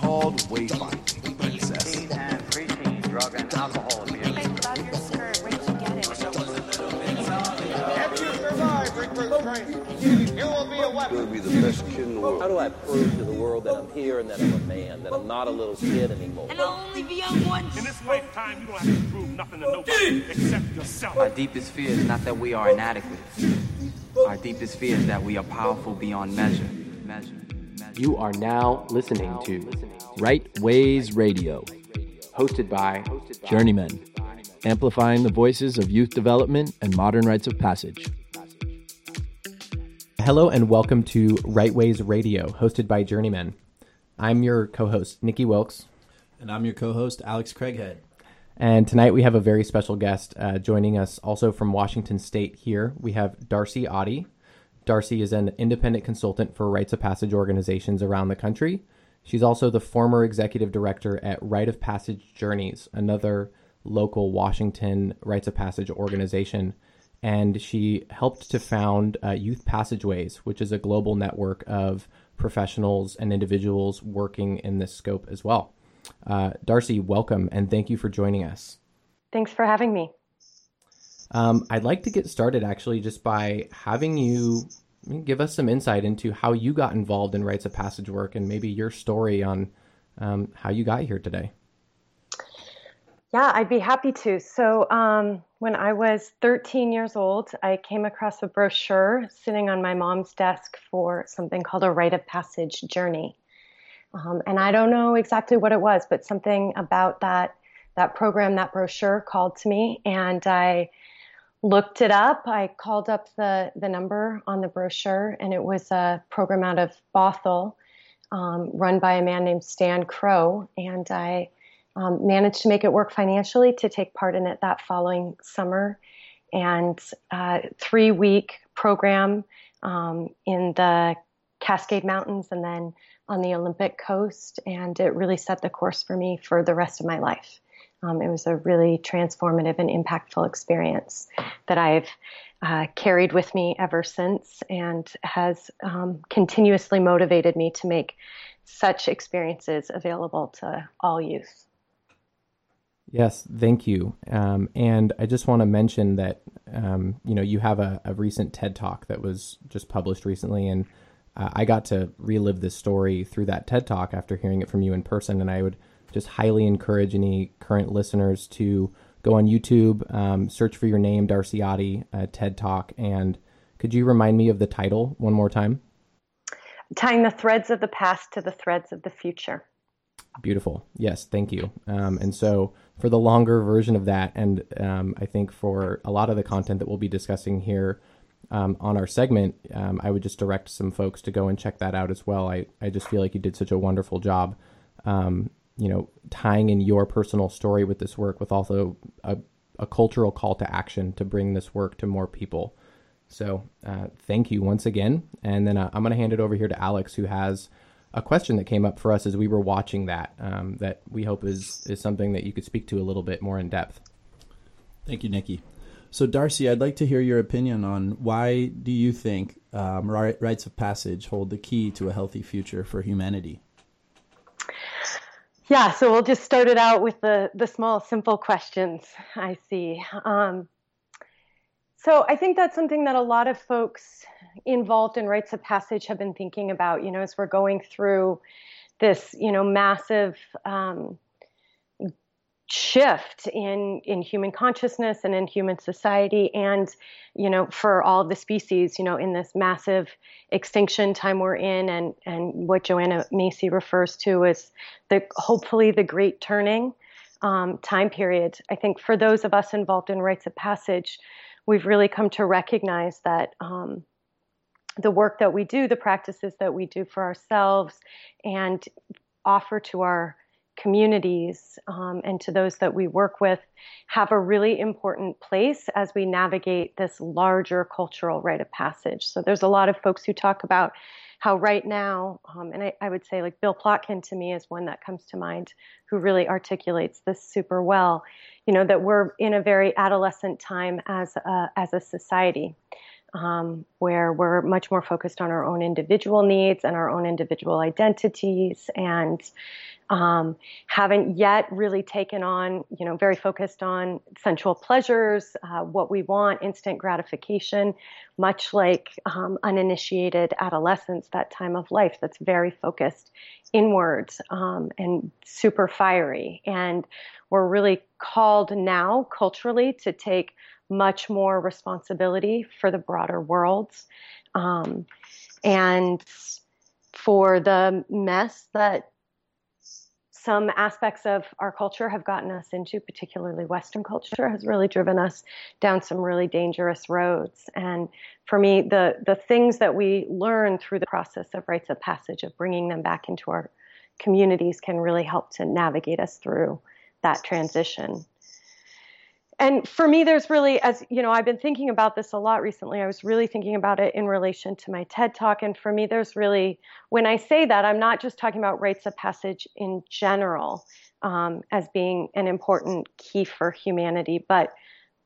called wayfinding, princess. and preteen drug and alcohol abuse. I love your skirt. Where'd you get it? If you survive recruit training, you will be a weapon. be the best kid in the world. How do I prove to the world that I'm here and that I'm a man, that I'm not a little kid anymore? And I'll only be young once. In this lifetime, you don't have to prove nothing to nobody except yourself. Our deepest fear is not that we are inadequate. Our deepest fear is that we are powerful beyond measure. Measure. measure. You are now listening to Right Ways Radio, hosted by Journeymen, amplifying the voices of youth development and modern rites of passage. Hello and welcome to Right Ways Radio, hosted by Journeymen. I'm your co-host Nikki Wilkes, And I'm your co host, Alex Craighead. and tonight we have a very special guest uh, joining us, also from Washington State. Here we have Darcy Ottey. Darcy is an independent consultant for rites of passage organizations around the country. She's also the former executive director at Rite of Passage Journeys, another local Washington rites of passage organization. And she helped to found uh, Youth Passageways, which is a global network of professionals and individuals working in this scope as well. Uh, Darcy, welcome and thank you for joining us. Thanks for having me. Um, I'd like to get started actually just by having you give us some insight into how you got involved in rites of passage work and maybe your story on um, how you got here today. Yeah, I'd be happy to. So, um, when I was 13 years old, I came across a brochure sitting on my mom's desk for something called a rite of passage journey. Um, and I don't know exactly what it was, but something about that that program, that brochure, called to me, and I looked it up. I called up the the number on the brochure, and it was a program out of Bothell, um, run by a man named Stan Crow, and I um, managed to make it work financially to take part in it that following summer, and uh, three week program um, in the Cascade Mountains, and then on the Olympic coast, and it really set the course for me for the rest of my life. Um, it was a really transformative and impactful experience that I've uh, carried with me ever since and has um, continuously motivated me to make such experiences available to all youth. Yes, thank you. Um, and I just want to mention that um, you know you have a, a, recent TED talk that was just published recently, and uh, I got to relive this story through that TED talk after hearing it from you in person. And I would just highly encourage any current listeners to go on YouTube, um, search for your name, Darcy Ottey, uh, TED Talk, and could you remind me of the title one more time? Tying the threads of the past to the threads of the future. Beautiful. Yes, thank you. Um, and so, for the longer version of that, and um, I think for a lot of the content that we'll be discussing here um, on our segment, um, I would just direct some folks to go and check that out as well. I, I just feel like you did such a wonderful job, um, you know, tying in your personal story with this work, with also a, a cultural call to action to bring this work to more people. So, uh, thank you once again. And then uh, I'm going to hand it over here to Alex, who has a question that came up for us as we were watching that um, that we hope is is something that you could speak to a little bit more in depth. Thank you, Nikki. So, Darcy, I'd like to hear your opinion on why do you think um, rites of passage hold the key to a healthy future for humanity? Yeah, so we'll just start it out with the the small, simple questions. I see. Um, so I think that's something that a lot of folks involved in rites of passage have been thinking about. You know, as we're going through this, you know, massive um, shift in in human consciousness and in human society and you know for all the species you know in this massive extinction time we're in and and what joanna macy refers to as the hopefully the great turning um, time period. I think for those of us involved in rites of passage we've really come to recognize that um, the work that we do the practices that we do for ourselves and offer to our communities um, and to those that we work with have a really important place as we navigate this larger cultural rite of passage. So there's a lot of folks who talk about how right now, um, and I, I, would say like Bill Plotkin to me is one that comes to mind who really articulates this super well, you know, that we're in a very adolescent time as a, as a society. Um, where we're much more focused on our own individual needs and our own individual identities and um, haven't yet really taken on, you know, very focused on sensual pleasures, uh, what we want, instant gratification, much like um, uninitiated adolescence, that time of life that's very focused inwards um, and super fiery. And we're really called now culturally to take much more responsibility for the broader worlds um, and for the mess that some aspects of our culture have gotten us into, particularly Western culture, has really driven us down some really dangerous roads. And for me, the the things that we learn through the process of rites of passage, of bringing them back into our communities, can really help to navigate us through that transition and for me there's really as you know i've been thinking about this a lot recently. I was really thinking about it in relation to my ted talk. And for me there's really when i say that i'm not just talking about rites of passage in general um, as being an important key for humanity but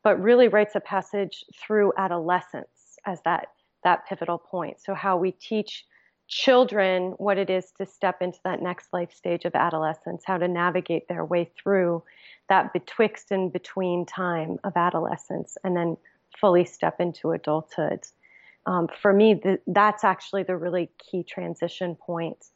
but really rites of passage through adolescence as that that pivotal point. So how we teach children what it is to step into that next life stage of adolescence how to navigate their way through that betwixt and between time of adolescence and then fully step into adulthood. Um, for me, that's actually the really key transition point.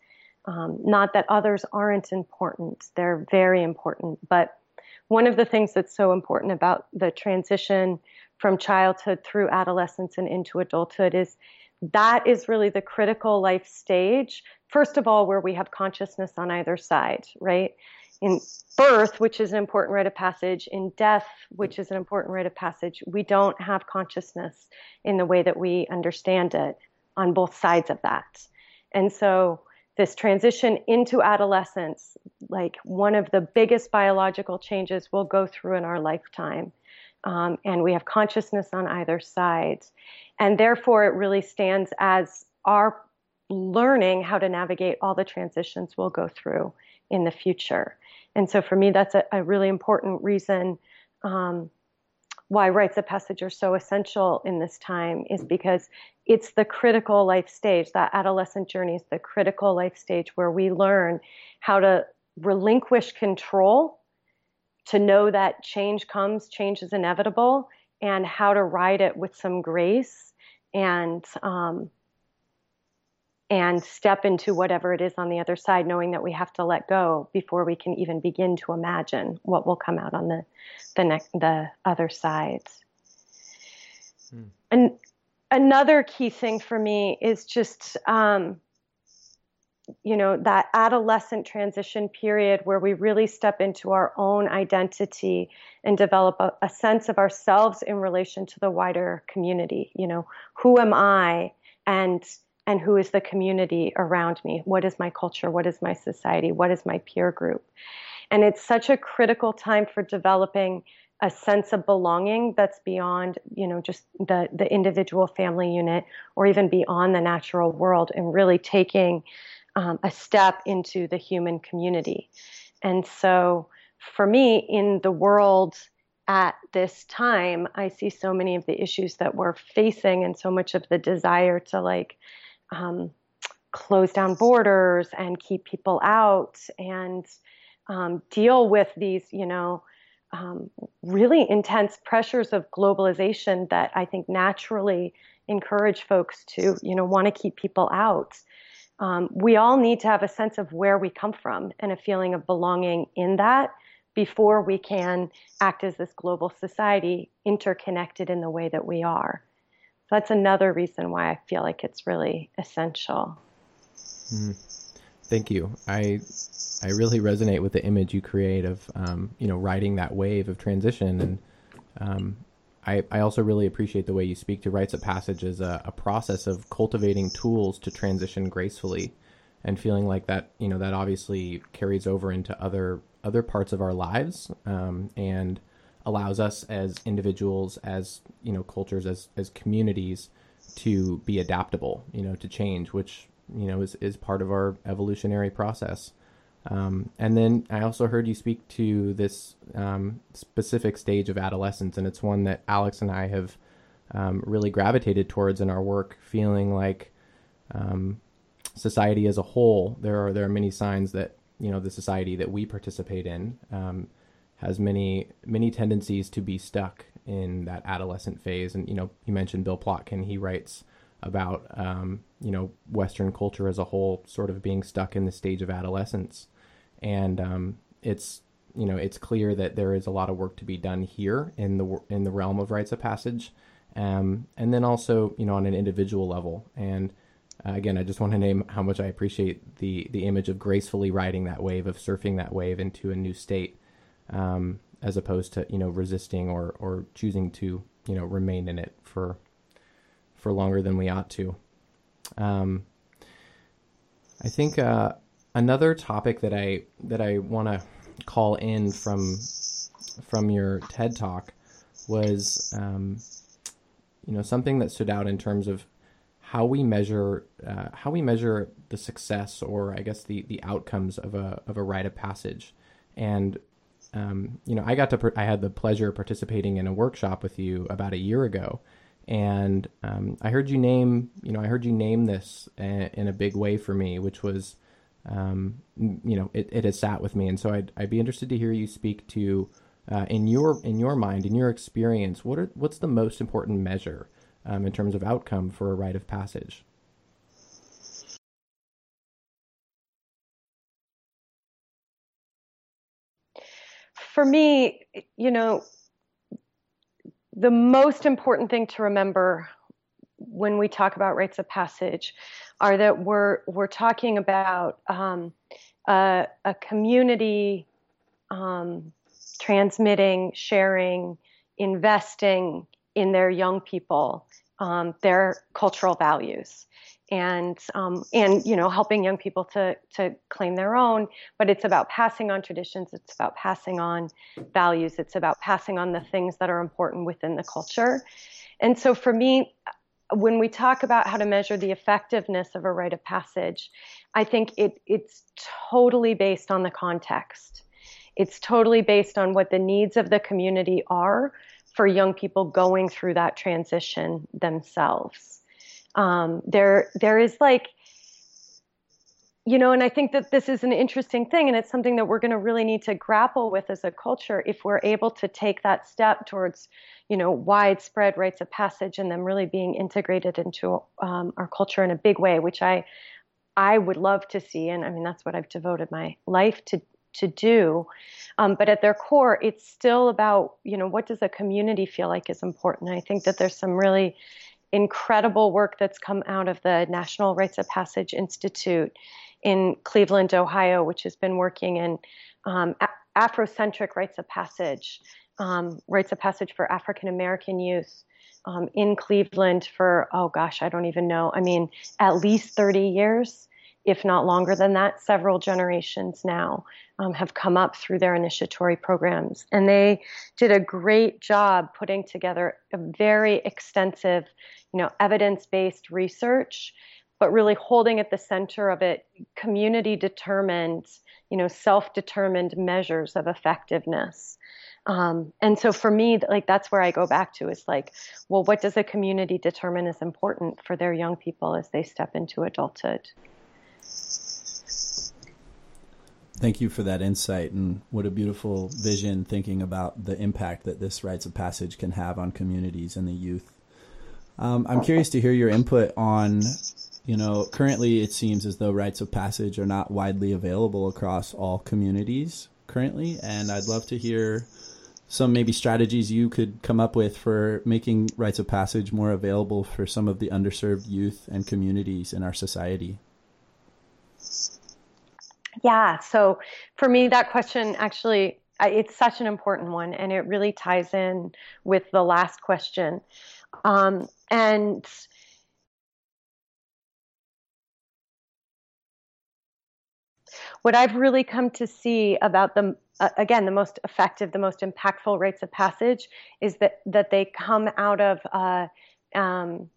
Um, not that others aren't important, they're very important. But one of the things that's so important about the transition from childhood through adolescence and into adulthood is that is really the critical life stage. First of all, where we have consciousness on either side, right? in birth, which is an important rite of passage, in death, which is an important rite of passage, we don't have consciousness in the way that we understand it on both sides of that. And so, this transition into adolescence, like one of the biggest biological changes we'll go through in our lifetime. Um, and we have consciousness on either side. And therefore, it really stands as our learning how to navigate all the transitions we'll go through in the future. And so for me, that's a, a really important reason um, why rites of passage are so essential in this time is because it's the critical life stage. That adolescent journey is the critical life stage where we learn how to relinquish control, to know that change comes, change is inevitable, and how to ride it with some grace and um, and step into whatever it is on the other side, knowing that we have to let go before we can even begin to imagine what will come out on the the next the other side. Hmm. And another key thing for me is just um, you know that adolescent transition period where we really step into our own identity and develop a, a sense of ourselves in relation to the wider community. You know, who am I? And and who is the community around me? What is my culture? What is my society? What is my peer group? And it's such a critical time for developing a sense of belonging that's beyond, you know, just the, the individual family unit or even beyond the natural world and really taking um, a step into the human community. And so for me, in the world at this time, I see so many of the issues that we're facing and so much of the desire to like um, close down borders and keep people out and um, deal with these, you know, um, really intense pressures of globalization that I think naturally encourage folks to, you know, want to keep people out. Um, we all need to have a sense of where we come from and a feeling of belonging in that before we can act as this global society interconnected in the way that we are that's another reason why I feel like it's really essential. Mm. Thank you. I I really resonate with the image you create of um, you know riding that wave of transition, and um, I I also really appreciate the way you speak to rites of passage as a, a process of cultivating tools to transition gracefully, and feeling like that you know that obviously carries over into other other parts of our lives, um, and allows us as individuals, as you know, cultures, as as communities, to be adaptable, you know, to change, which you know is is part of our evolutionary process. Um, and then I also heard you speak to this um, specific stage of adolescence, and it's one that Alex and I have um, really gravitated towards in our work, feeling like um, society as a whole, there are there are many signs that you know the society that we participate in um, has many many tendencies to be stuck in that adolescent phase. And you know, you mentioned Bill Plotkin. He writes about um, you know Western culture as a whole sort of being stuck in the stage of adolescence, and um, it's you know it's clear that there is a lot of work to be done here in the in the realm of rites of passage, um, and then also you know on an individual level. And uh, again, I just want to name how much I appreciate the the image of gracefully riding that wave, of surfing that wave into a new state, um, as opposed to you know resisting or or choosing to you know remain in it for for longer than we ought to. Um, I think uh, another topic that I that I want to call in from from your TED talk was um, you know something that stood out in terms of how we measure uh, how we measure the success or I guess the the outcomes of a of a rite of passage and um, you know I got to I had the pleasure of participating in a workshop with you about a year ago and um, I heard you name, you know, I heard you name this a, in a big way for me, which was, um, you know, it, it has sat with me, and so I'd I'd be interested to hear you speak to, uh, in your in your mind, in your experience, what are what's the most important measure um, in terms of outcome for a rite of passage? For me, you know, the most important thing to remember when we talk about rites of passage are that we're we're talking about um, a, a, community um, transmitting, sharing, investing in their young people, um, their cultural values and um, and you know helping young people to to claim their own but it's about passing on traditions it's about passing on values it's about passing on the things that are important within the culture. And so for me when we talk about how to measure the effectiveness of a rite of passage i think it it's totally based on the context. It's totally based on what the needs of the community are for young people going through that transition themselves um, there there is like you know and i think that this is an interesting thing and it's something that we're going to really need to grapple with as a culture if we're able to take that step towards you know widespread rites of passage and them really being integrated into um, our culture in a big way which i i would love to see and i mean that's what i've devoted my life to to do. Um, but at their core it's still about you know what does a community feel like is important? I think that there's some really incredible work that's come out of the National Rites of Passage Institute in Cleveland, Ohio, which has been working in um, Afrocentric rites of passage, um, rites of passage for African American youth. Um, in Cleveland for, oh gosh, I don't even know. I mean, at least 30 years, if not longer than that, several generations now um, have come up through their initiatory programs. And they did a great job putting together a very extensive, you know, evidence-based research, but really holding at the center of it community determined, you know, self-determined measures of effectiveness. Um, and so for me, like that's where I go back to is like, well, what does a community determine is important for their young people as they step into adulthood? Thank you for that insight, and what a beautiful vision thinking about the impact that this rites of passage can have on communities and the youth. Um, I'm curious to hear your input on, you know, currently it seems as though rites of passage are not widely available across all communities currently, and I'd love to hear some maybe strategies you could come up with for making rites of passage more available for some of the underserved youth and communities in our society. Yeah. So for me, that question actually, it's such an important one, and it really ties in with the last question. Um, and what I've really come to see about them, uh, again, the most effective, the most impactful rites of passage is that that they come out of uh, um,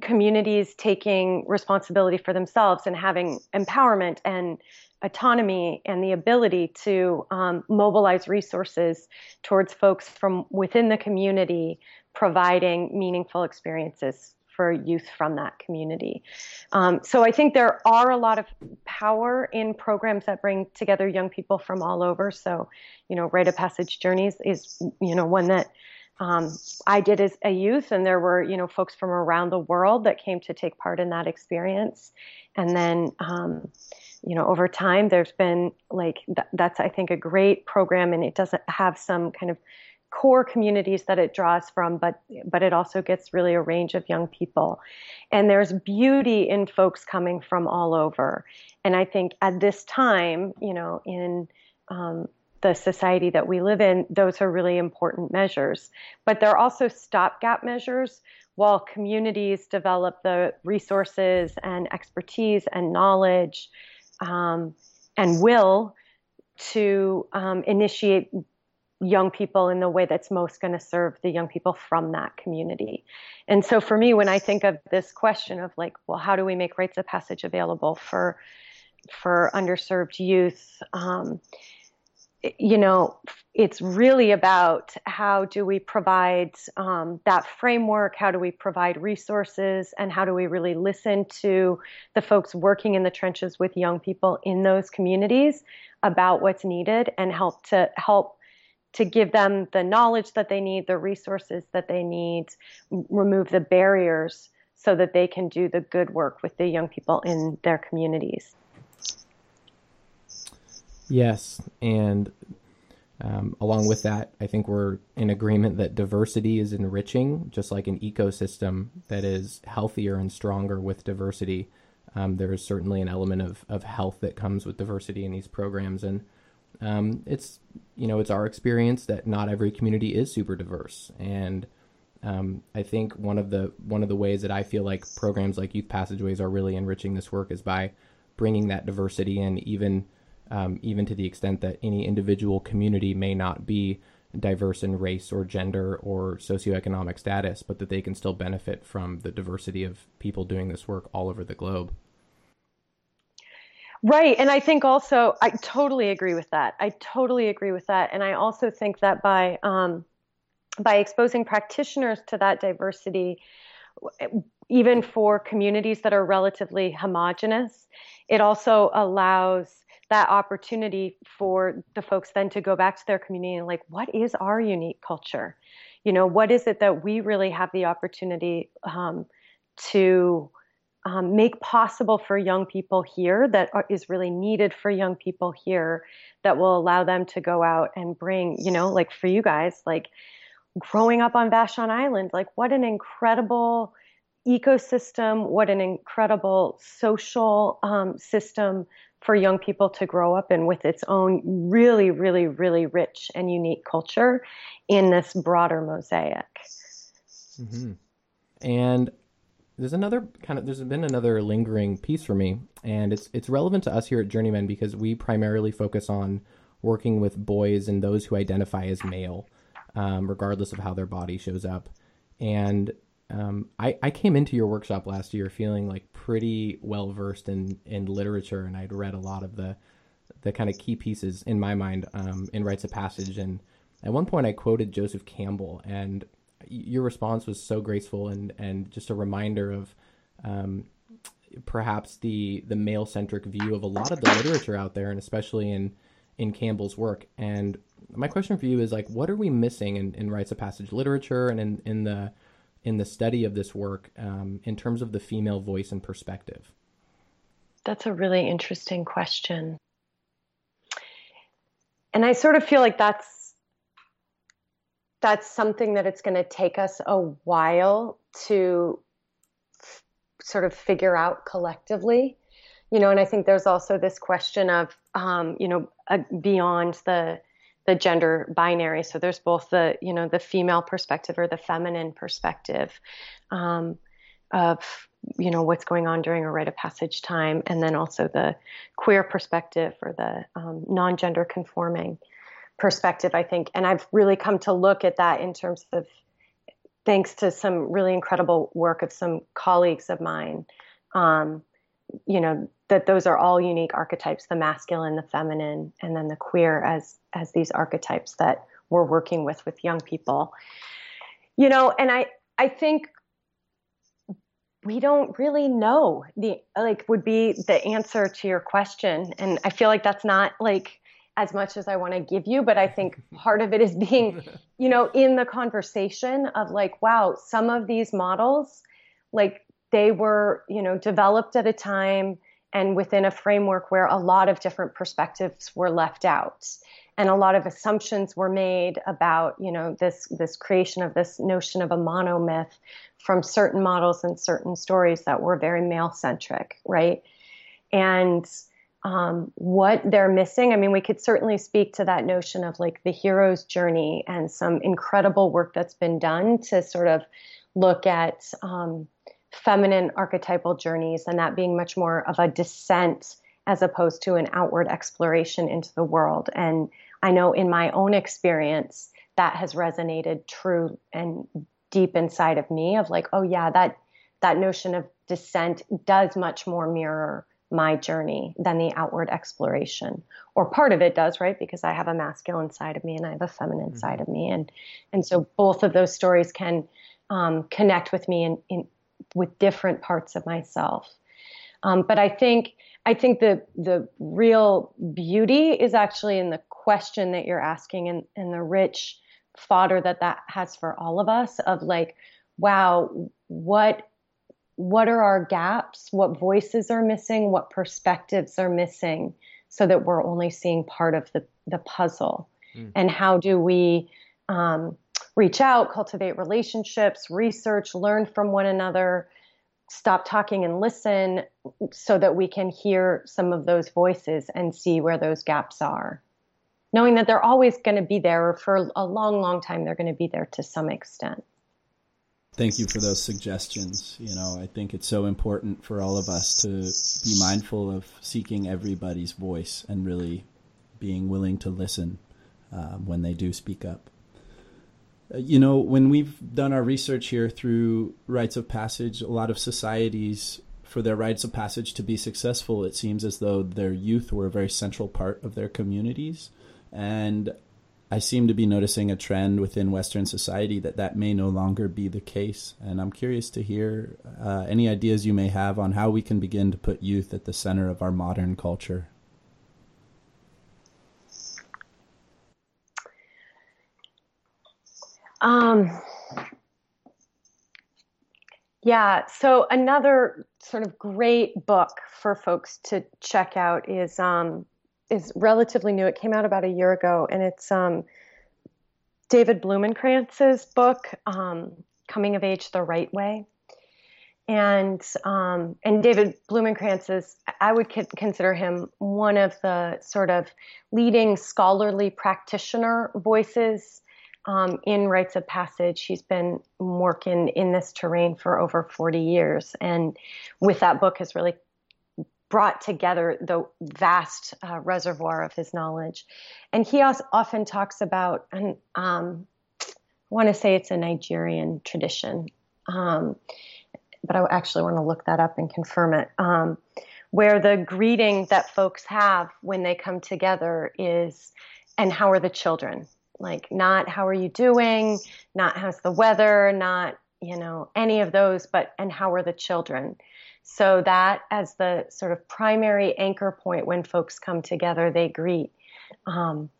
communities taking responsibility for themselves and having empowerment and autonomy and the ability to um, mobilize resources towards folks from within the community providing meaningful experiences for youth from that community. Um, so I think there are a lot of power in programs that bring together young people from all over. So, you know, Rite of Passage Journeys is, you know, one that um, I did as a youth, and there were, you know, folks from around the world that came to take part in that experience. And then, um, you know, over time, there's been like th- that's I think a great program, and it doesn't have some kind of core communities that it draws from, but but it also gets really a range of young people. And there's beauty in folks coming from all over. And I think at this time, you know, in um, the society that we live in, those are really important measures. But they're also stopgap measures while communities develop the resources and expertise and knowledge um, and will to um, initiate young people in the way that's most going to serve the young people from that community. And so for me, when I think of this question of like, well, how do we make rites of passage available for for underserved youth? Um, you know, it's really about how do we provide um, that framework? How do we provide resources? And how do we really listen to the folks working in the trenches with young people in those communities about what's needed and help to help to give them the knowledge that they need, the resources that they need, remove the barriers so that they can do the good work with the young people in their communities. Yes, and um, along with that, I think we're in agreement that diversity is enriching, just like an ecosystem that is healthier and stronger with diversity. Um, there is certainly an element of, of health that comes with diversity in these programs, and um, it's you know it's our experience that not every community is super diverse, and um, I think one of the one of the ways that I feel like programs like Youth Passageways are really enriching this work is by bringing that diversity in, even um, even to the extent that any individual community may not be diverse in race or gender or socioeconomic status, but that they can still benefit from the diversity of people doing this work all over the globe. Right. And I think also, I totally agree with that. I totally agree with that. And I also think that by, um, by exposing practitioners to that diversity, even for communities that are relatively homogenous, it also allows that opportunity for the folks then to go back to their community and like, what is our unique culture? You know, what is it that we really have the opportunity um, to um, make possible for young people here that are, is really needed for young people here that will allow them to go out and bring, you know, like for you guys, like growing up on Vashon Island, like what an incredible ecosystem, what an incredible social um, system for young people to grow up in with its own really, really, really rich and unique culture in this broader mosaic. Mm-hmm. And there's another kind of there's been another lingering piece for me, and it's it's relevant to us here at Journeyman because we primarily focus on working with boys and those who identify as male, um, regardless of how their body shows up. And um, I, I came into your workshop last year feeling like pretty well versed in, in literature, and I'd read a lot of the the kind of key pieces in my mind um, in rites of passage. And at one point, I quoted Joseph Campbell, and your response was so graceful and and just a reminder of um, perhaps the the male centric view of a lot of the literature out there, and especially in in Campbell's work. And my question for you is like, what are we missing in, in rites of passage literature and in, in the in the study of this work um, in terms of the female voice and perspective? That's a really interesting question. And I sort of feel like that's that's something that it's going to take us a while to f- sort of figure out collectively you know and i think there's also this question of um, you know uh, beyond the the gender binary so there's both the you know the female perspective or the feminine perspective um, of you know what's going on during a rite of passage time and then also the queer perspective or the um, non-gender conforming perspective, I think. And I've really come to look at that in terms of thanks to some really incredible work of some colleagues of mine. Um, you know that those are all unique archetypes the masculine the feminine and then the queer as as these archetypes that we're working with with young people. You know, and I I think we don't really know the like would be the answer to your question. And i feel like that's not like as much as i want to give you but i think part of it is being you know in the conversation of like wow some of these models like they were you know developed at a time and within a framework where a lot of different perspectives were left out and a lot of assumptions were made about you know this this creation of this notion of a monomyth from certain models and certain stories that were very male centric, right? And um, what they're missing. I mean, we could certainly speak to that notion of like the hero's journey and some incredible work that's been done to sort of look at um, feminine archetypal journeys and that being much more of a descent as opposed to an outward exploration into the world. And I know in my own experience, that has resonated true and deep inside of me of like, oh yeah, that that notion of descent does much more mirror my journey than the outward exploration. Or part of it does, right? Because I have a masculine side of me and I have a feminine mm-hmm. side of me, and and so both of those stories can um, connect with me in, in with different parts of myself. Um, but I think I think the the real beauty is actually in the question that you're asking and, and the rich fodder that that has for all of us of like wow what what are our gaps what voices are missing what perspectives are missing so that we're only seeing part of the the puzzle mm. and how do we um, reach out cultivate relationships research learn from one another stop talking and listen so that we can hear some of those voices and see where those gaps are knowing that they're always going to be there, or for a long, long time, they're going to be there to some extent. Thank you for those suggestions. You know, I think it's so important for all of us to be mindful of seeking everybody's voice and really being willing to listen um, when they do speak up. Uh, you know, when we've done our research here through rites of passage, a lot of societies, for their rites of passage to be successful, it seems as though their youth were a very central part of their communities. And I seem to be noticing a trend within Western society that that may no longer be the case. And I'm curious to hear uh, any ideas you may have on how we can begin to put youth at the center of our modern culture. Um, yeah, so another sort of great book for folks to check out is um, is relatively new. It came out about a year ago, and it's um, David Blumenkrantz's book, um, "Coming of Age the Rite Way." And um, and David Blumenkranz is, I would consider him one of the sort of leading scholarly practitioner voices um, in rites of passage. He's been working in this terrain for over 40 years, and with that book has really brought together the vast uh, reservoir of his knowledge. And he often talks about, and um, I want to say it's a Nigerian tradition, um, but I actually want to look that up and confirm it. Um, where the greeting that folks have when they come together is, and how are the children? Like, not how are you doing, not how's the weather, not, you know, any of those, but, and how are the children? So that as the sort of primary anchor point when folks come together, they greet um,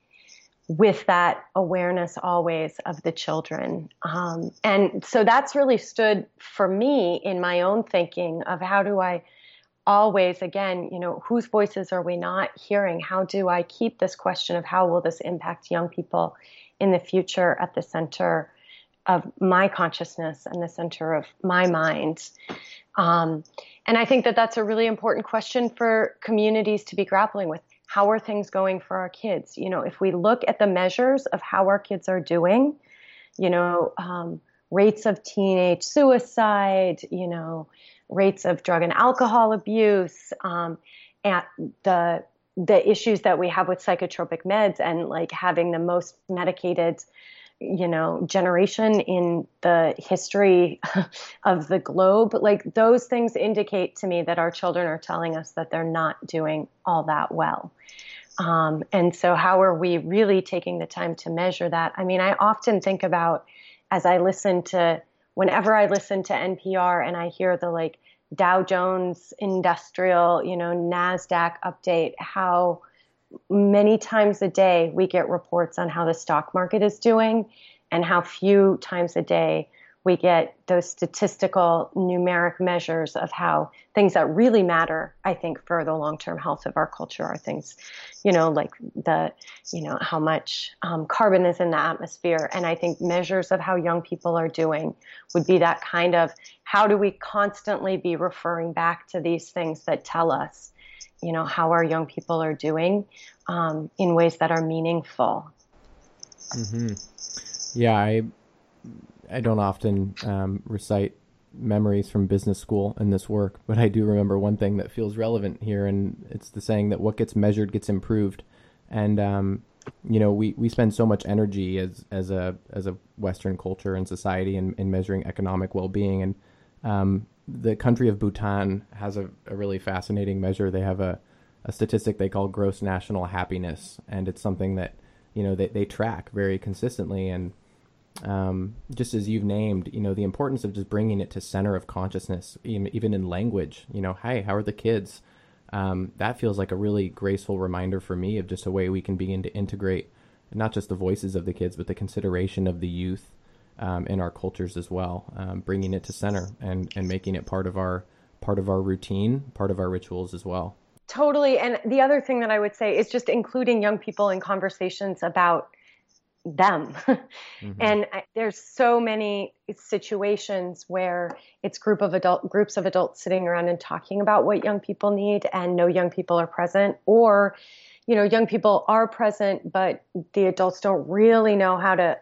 with that awareness always of the children. Um, and so that's really stood for me in my own thinking of how do I always, again, you know, whose voices are we not hearing? How do I keep this question of how will this impact young people in the future at the center of my consciousness and the center of my mind? Um, and I think that that's a really important question for communities to be grappling with. How are things going for our kids? You know, if we look at the measures of how our kids are doing, you know, um, rates of teenage suicide, you know, rates of drug and alcohol abuse, um, and the the issues that we have with psychotropic meds and like having the most medicated you know generation in the history of the globe like those things indicate to me that our children are telling us that they're not doing all that well. Um, and so how are we really taking the time to measure that? I mean i often think about as I listen to, whenever I listen to NPR and I hear the like Dow Jones Industrial, you know, NASDAQ update, how many times a day we get reports on how the stock market is doing and how few times a day we get those statistical numeric measures of how things that really matter i think for the long-term health of our culture are things you know like the you know how much um, carbon is in the atmosphere and i think measures of how young people are doing would be that kind of how do we constantly be referring back to these things that tell us you know how our young people are doing um, in ways that are meaningful mm-hmm. yeah i I don't often um, recite memories from business school in this work, but I do remember one thing that feels relevant here, and it's the saying that what gets measured gets improved. And um, you know, we, we spend so much energy as as a as a Western culture and society in, in measuring economic well being. And um, the country of Bhutan has a, a really fascinating measure. They have a, a statistic they call gross national happiness, and it's something that you know they, they track very consistently and um, just as you've named, you know, the importance of just bringing it to center of consciousness, even, in language. You know, hey, how are the kids? Um, that feels like a really graceful reminder for me of just a way we can begin to integrate not just the voices of the kids, but the consideration of the youth um, in our cultures as well, um, bringing it to center and, and making it part of our part of our routine, part of our rituals as well. Totally. And the other thing that I would say is just including young people in conversations about them. mm-hmm. And I, there's so many situations where it's group of adult groups of adults sitting around and talking about what young people need and no young people are present or you know young people are present but the adults don't really know how to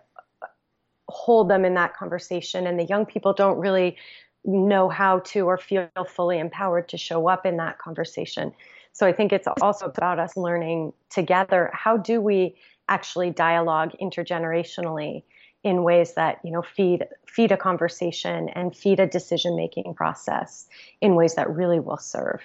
hold them in that conversation and the young people don't really know how to or feel fully empowered to show up in that conversation. So I think it's also about us learning together how do we actually dialogue intergenerationally in ways that you know feed feed a conversation and feed a decision making process in ways that really will serve.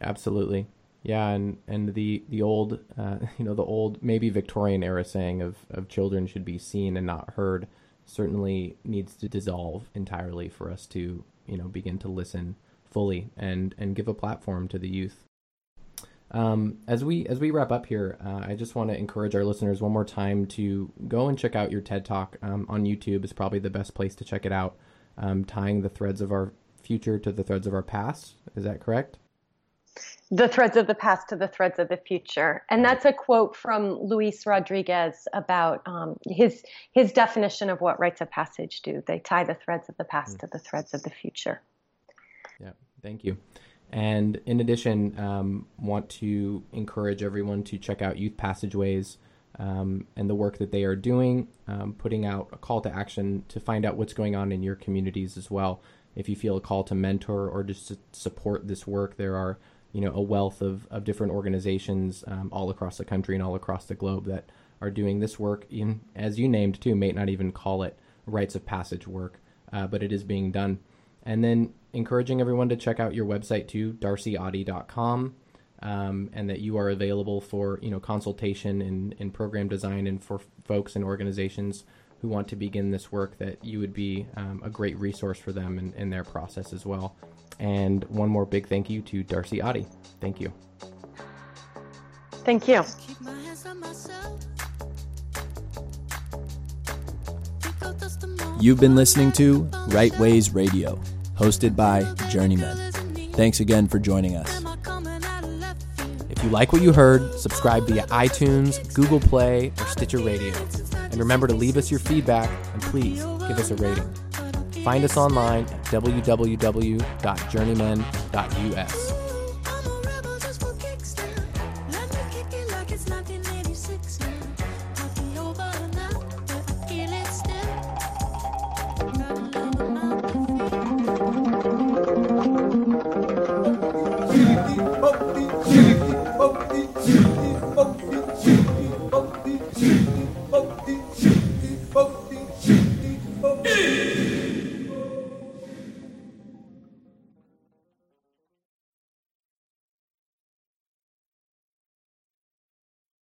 Absolutely. Yeah and and the the old uh, you know the old maybe victorian era saying of of children should be seen and not heard certainly needs to dissolve entirely for us to you know begin to listen fully and and give a platform to the youth um, as we as we wrap up here, uh, I just want to encourage our listeners one more time to go and check out your TED Talk um, on YouTube. is probably the best place to check it out. Um, tying the threads of our future to the threads of our past. Is that correct? The threads of the past to the threads of the future, and that's a quote from Luis Rodriguez about um, his his definition of what rites of passage do. They tie the threads of the past mm. to the threads of the future. Yeah, thank you. And in addition, um, want to encourage everyone to check out Youth Passageways um, and the work that they are doing, um, putting out a call to action to find out what's going on in your communities as well. If you feel a call to mentor or just to support this work, there are you know a wealth of, of different organizations um, all across the country and all across the globe that are doing this work. In, as you named too, may not even call it rites of passage work, uh, but it is being done. And then encouraging everyone to check out your website too, darcyottey.com, um, and that you are available for you know consultation in, in program design and for folks and organizations who want to begin this work that you would be um, a great resource for them in, in their process as well. And one more big thank you to Darcy Ottey. Thank you. Thank you. You've been listening to Right Ways Radio hosted by Journeyman. Thanks again for joining us. If you like what you heard, subscribe via iTunes, Google Play, or Stitcher Radio. And remember to leave us your feedback and please give us a rating. Find us online at www.journeyman.us.